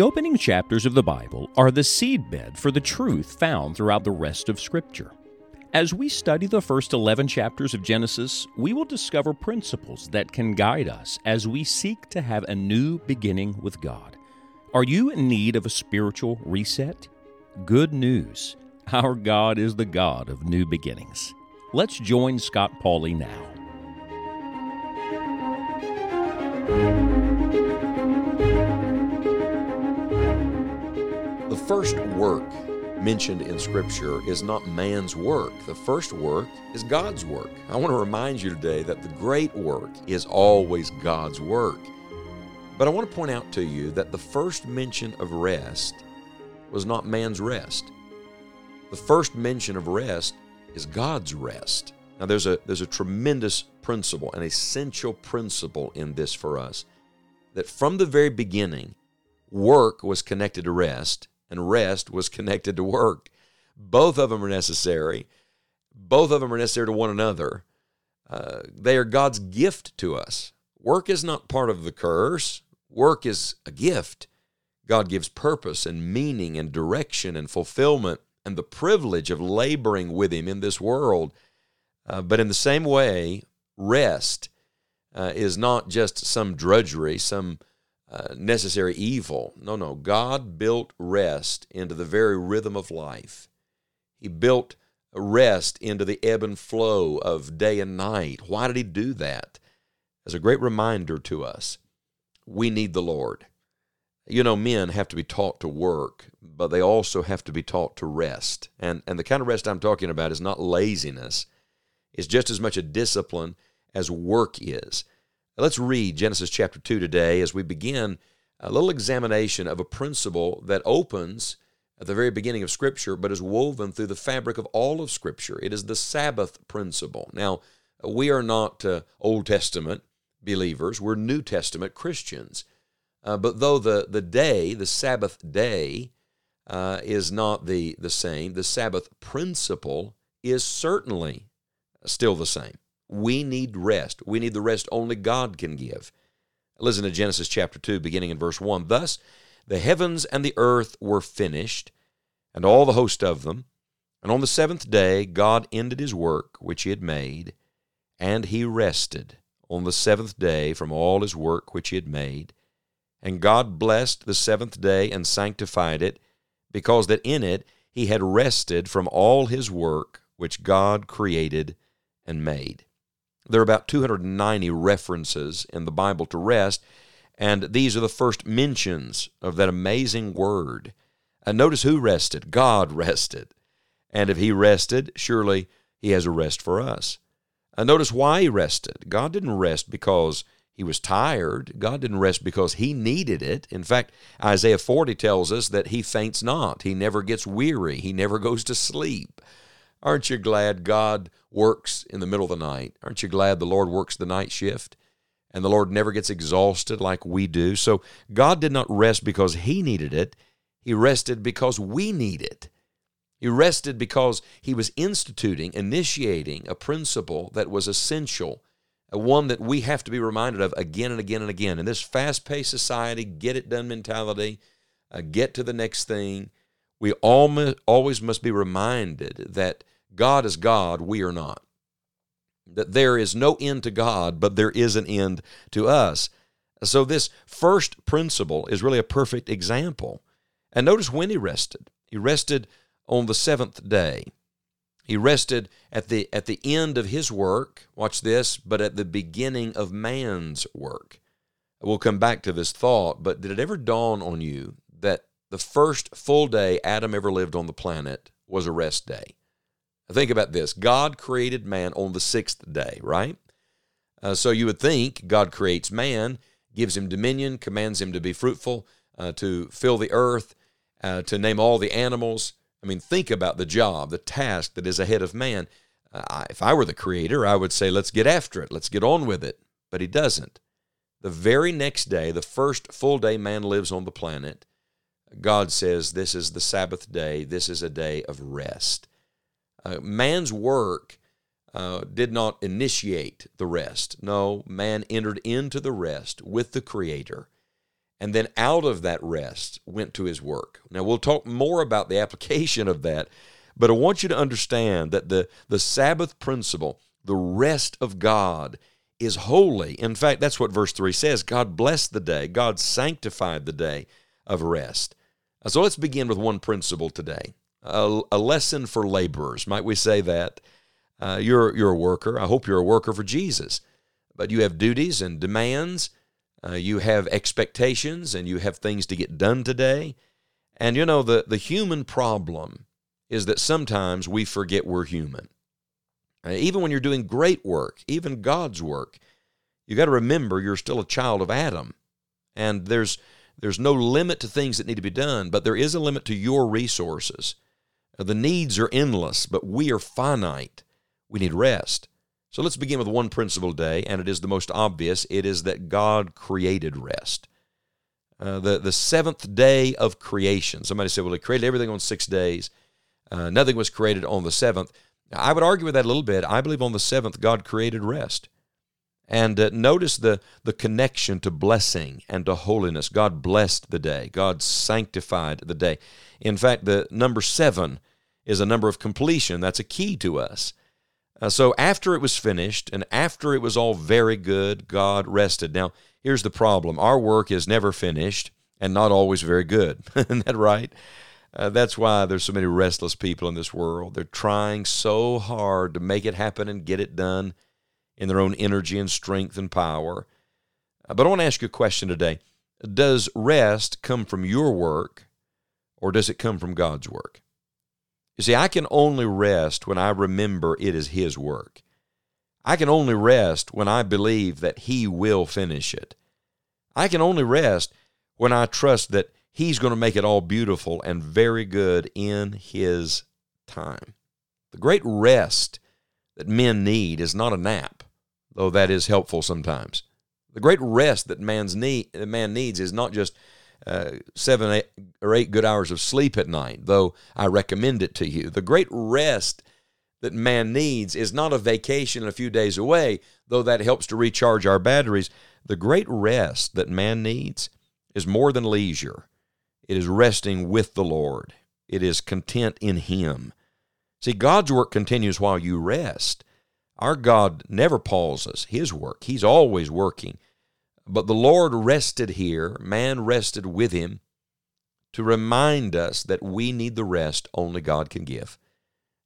The opening chapters of the Bible are the seedbed for the truth found throughout the rest of Scripture. As we study the first 11 chapters of Genesis, we will discover principles that can guide us as we seek to have a new beginning with God. Are you in need of a spiritual reset? Good news. Our God is the God of new beginnings. Let's join Scott Pauley now. The first work mentioned in Scripture is not man's work. The first work is God's work. I want to remind you today that the great work is always God's work. But I want to point out to you that the first mention of rest was not man's rest. The first mention of rest is God's rest. Now there's a there's a tremendous principle, an essential principle in this for us that from the very beginning work was connected to rest and rest was connected to work. Both of them are necessary. Both of them are necessary to one another. Uh, they are God's gift to us. Work is not part of the curse, work is a gift. God gives purpose and meaning and direction and fulfillment and the privilege of laboring with Him in this world. Uh, but in the same way, rest uh, is not just some drudgery, some uh, necessary evil. No, no. God built rest into the very rhythm of life. He built rest into the ebb and flow of day and night. Why did He do that? As a great reminder to us, we need the Lord. You know, men have to be taught to work, but they also have to be taught to rest. And, and the kind of rest I'm talking about is not laziness, it's just as much a discipline as work is. Let's read Genesis chapter 2 today as we begin a little examination of a principle that opens at the very beginning of Scripture, but is woven through the fabric of all of Scripture. It is the Sabbath principle. Now, we are not uh, Old Testament believers, we're New Testament Christians. Uh, but though the, the day, the Sabbath day, uh, is not the, the same, the Sabbath principle is certainly still the same. We need rest. We need the rest only God can give. Listen to Genesis chapter 2, beginning in verse 1. Thus the heavens and the earth were finished, and all the host of them. And on the seventh day God ended his work which he had made, and he rested on the seventh day from all his work which he had made. And God blessed the seventh day and sanctified it, because that in it he had rested from all his work which God created and made. There are about 290 references in the Bible to rest, and these are the first mentions of that amazing word. And notice who rested? God rested. And if He rested, surely He has a rest for us. And notice why He rested. God didn't rest because He was tired. God didn't rest because He needed it. In fact, Isaiah 40 tells us that He faints not. He never gets weary. He never goes to sleep. Aren't you glad God works in the middle of the night? Aren't you glad the Lord works the night shift? And the Lord never gets exhausted like we do. So God did not rest because He needed it. He rested because we need it. He rested because He was instituting, initiating a principle that was essential, one that we have to be reminded of again and again and again. In this fast paced society, get it done mentality, uh, get to the next thing, we always must be reminded that God is God, we are not. That there is no end to God, but there is an end to us. So, this first principle is really a perfect example. And notice when he rested. He rested on the seventh day. He rested at the, at the end of his work, watch this, but at the beginning of man's work. We'll come back to this thought, but did it ever dawn on you that the first full day Adam ever lived on the planet was a rest day. Think about this God created man on the sixth day, right? Uh, so you would think God creates man, gives him dominion, commands him to be fruitful, uh, to fill the earth, uh, to name all the animals. I mean, think about the job, the task that is ahead of man. Uh, if I were the creator, I would say, let's get after it, let's get on with it. But he doesn't. The very next day, the first full day man lives on the planet, God says this is the Sabbath day, this is a day of rest. Uh, man's work uh, did not initiate the rest. No, man entered into the rest with the Creator. and then out of that rest went to his work. Now, we'll talk more about the application of that, but I want you to understand that the, the Sabbath principle, the rest of God, is holy. In fact, that's what verse 3 says God blessed the day, God sanctified the day of rest. So let's begin with one principle today a, a lesson for laborers. Might we say that? Uh, you're, you're a worker. I hope you're a worker for Jesus. But you have duties and demands. Uh, you have expectations and you have things to get done today. And you know, the, the human problem is that sometimes we forget we're human. Uh, even when you're doing great work, even God's work, you got to remember you're still a child of Adam. And there's, there's no limit to things that need to be done, but there is a limit to your resources. The needs are endless, but we are finite. We need rest. So let's begin with one principle today, and it is the most obvious. It is that God created rest. Uh, the, the seventh day of creation. Somebody said, well, He created everything on six days. Uh, nothing was created on the seventh. I would argue with that a little bit. I believe on the seventh, God created rest. And uh, notice the, the connection to blessing and to holiness. God blessed the day, God sanctified the day. In fact, the number seven is a number of completion. That's a key to us. Uh, so after it was finished and after it was all very good, God rested. Now, here's the problem our work is never finished and not always very good. Isn't that right? Uh, that's why there's so many restless people in this world. They're trying so hard to make it happen and get it done in their own energy and strength and power. Uh, but I want to ask you a question today Does rest come from your work or does it come from God's work? You see, I can only rest when I remember it is His work. I can only rest when I believe that He will finish it. I can only rest when I trust that He's going to make it all beautiful and very good in His time. The great rest that men need is not a nap, though that is helpful sometimes. The great rest that man's need, man needs is not just uh, seven eight, or eight good hours of sleep at night, though I recommend it to you. The great rest that man needs is not a vacation a few days away, though that helps to recharge our batteries. The great rest that man needs is more than leisure. It is resting with the Lord. It is content in Him. See, God's work continues while you rest. Our God never pauses His work, He's always working. But the Lord rested here, man rested with him to remind us that we need the rest only God can give.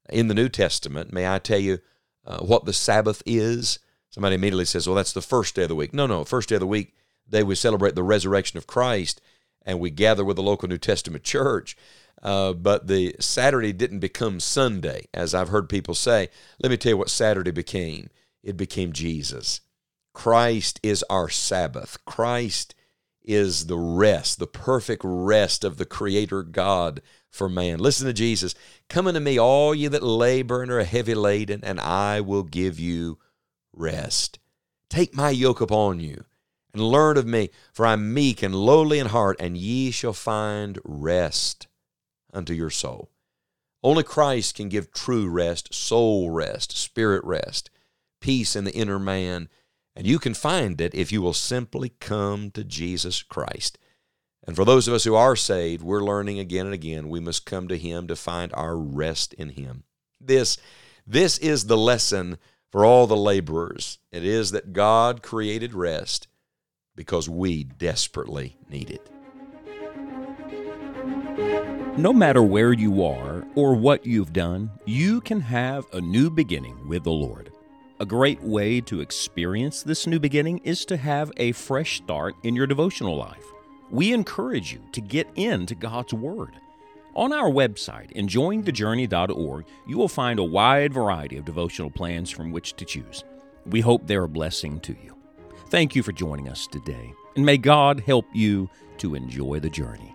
In the New Testament, may I tell you uh, what the Sabbath is? Somebody immediately says, well, that's the first day of the week. No, no, first day of the week, day we celebrate the resurrection of Christ and we gather with the local New Testament church. Uh, but the Saturday didn't become Sunday, as I've heard people say. Let me tell you what Saturday became it became Jesus. Christ is our Sabbath. Christ is the rest, the perfect rest of the Creator God for man. Listen to Jesus. Come unto me, all ye that labor and are heavy laden, and I will give you rest. Take my yoke upon you and learn of me, for I am meek and lowly in heart, and ye shall find rest unto your soul. Only Christ can give true rest, soul rest, spirit rest, peace in the inner man and you can find it if you will simply come to Jesus Christ. And for those of us who are saved, we're learning again and again we must come to Him to find our rest in Him. This, this is the lesson for all the laborers. It is that God created rest because we desperately need it. No matter where you are or what you've done, you can have a new beginning with the Lord. A great way to experience this new beginning is to have a fresh start in your devotional life. We encourage you to get into God's Word. On our website, enjoyingthejourney.org, you will find a wide variety of devotional plans from which to choose. We hope they're a blessing to you. Thank you for joining us today, and may God help you to enjoy the journey.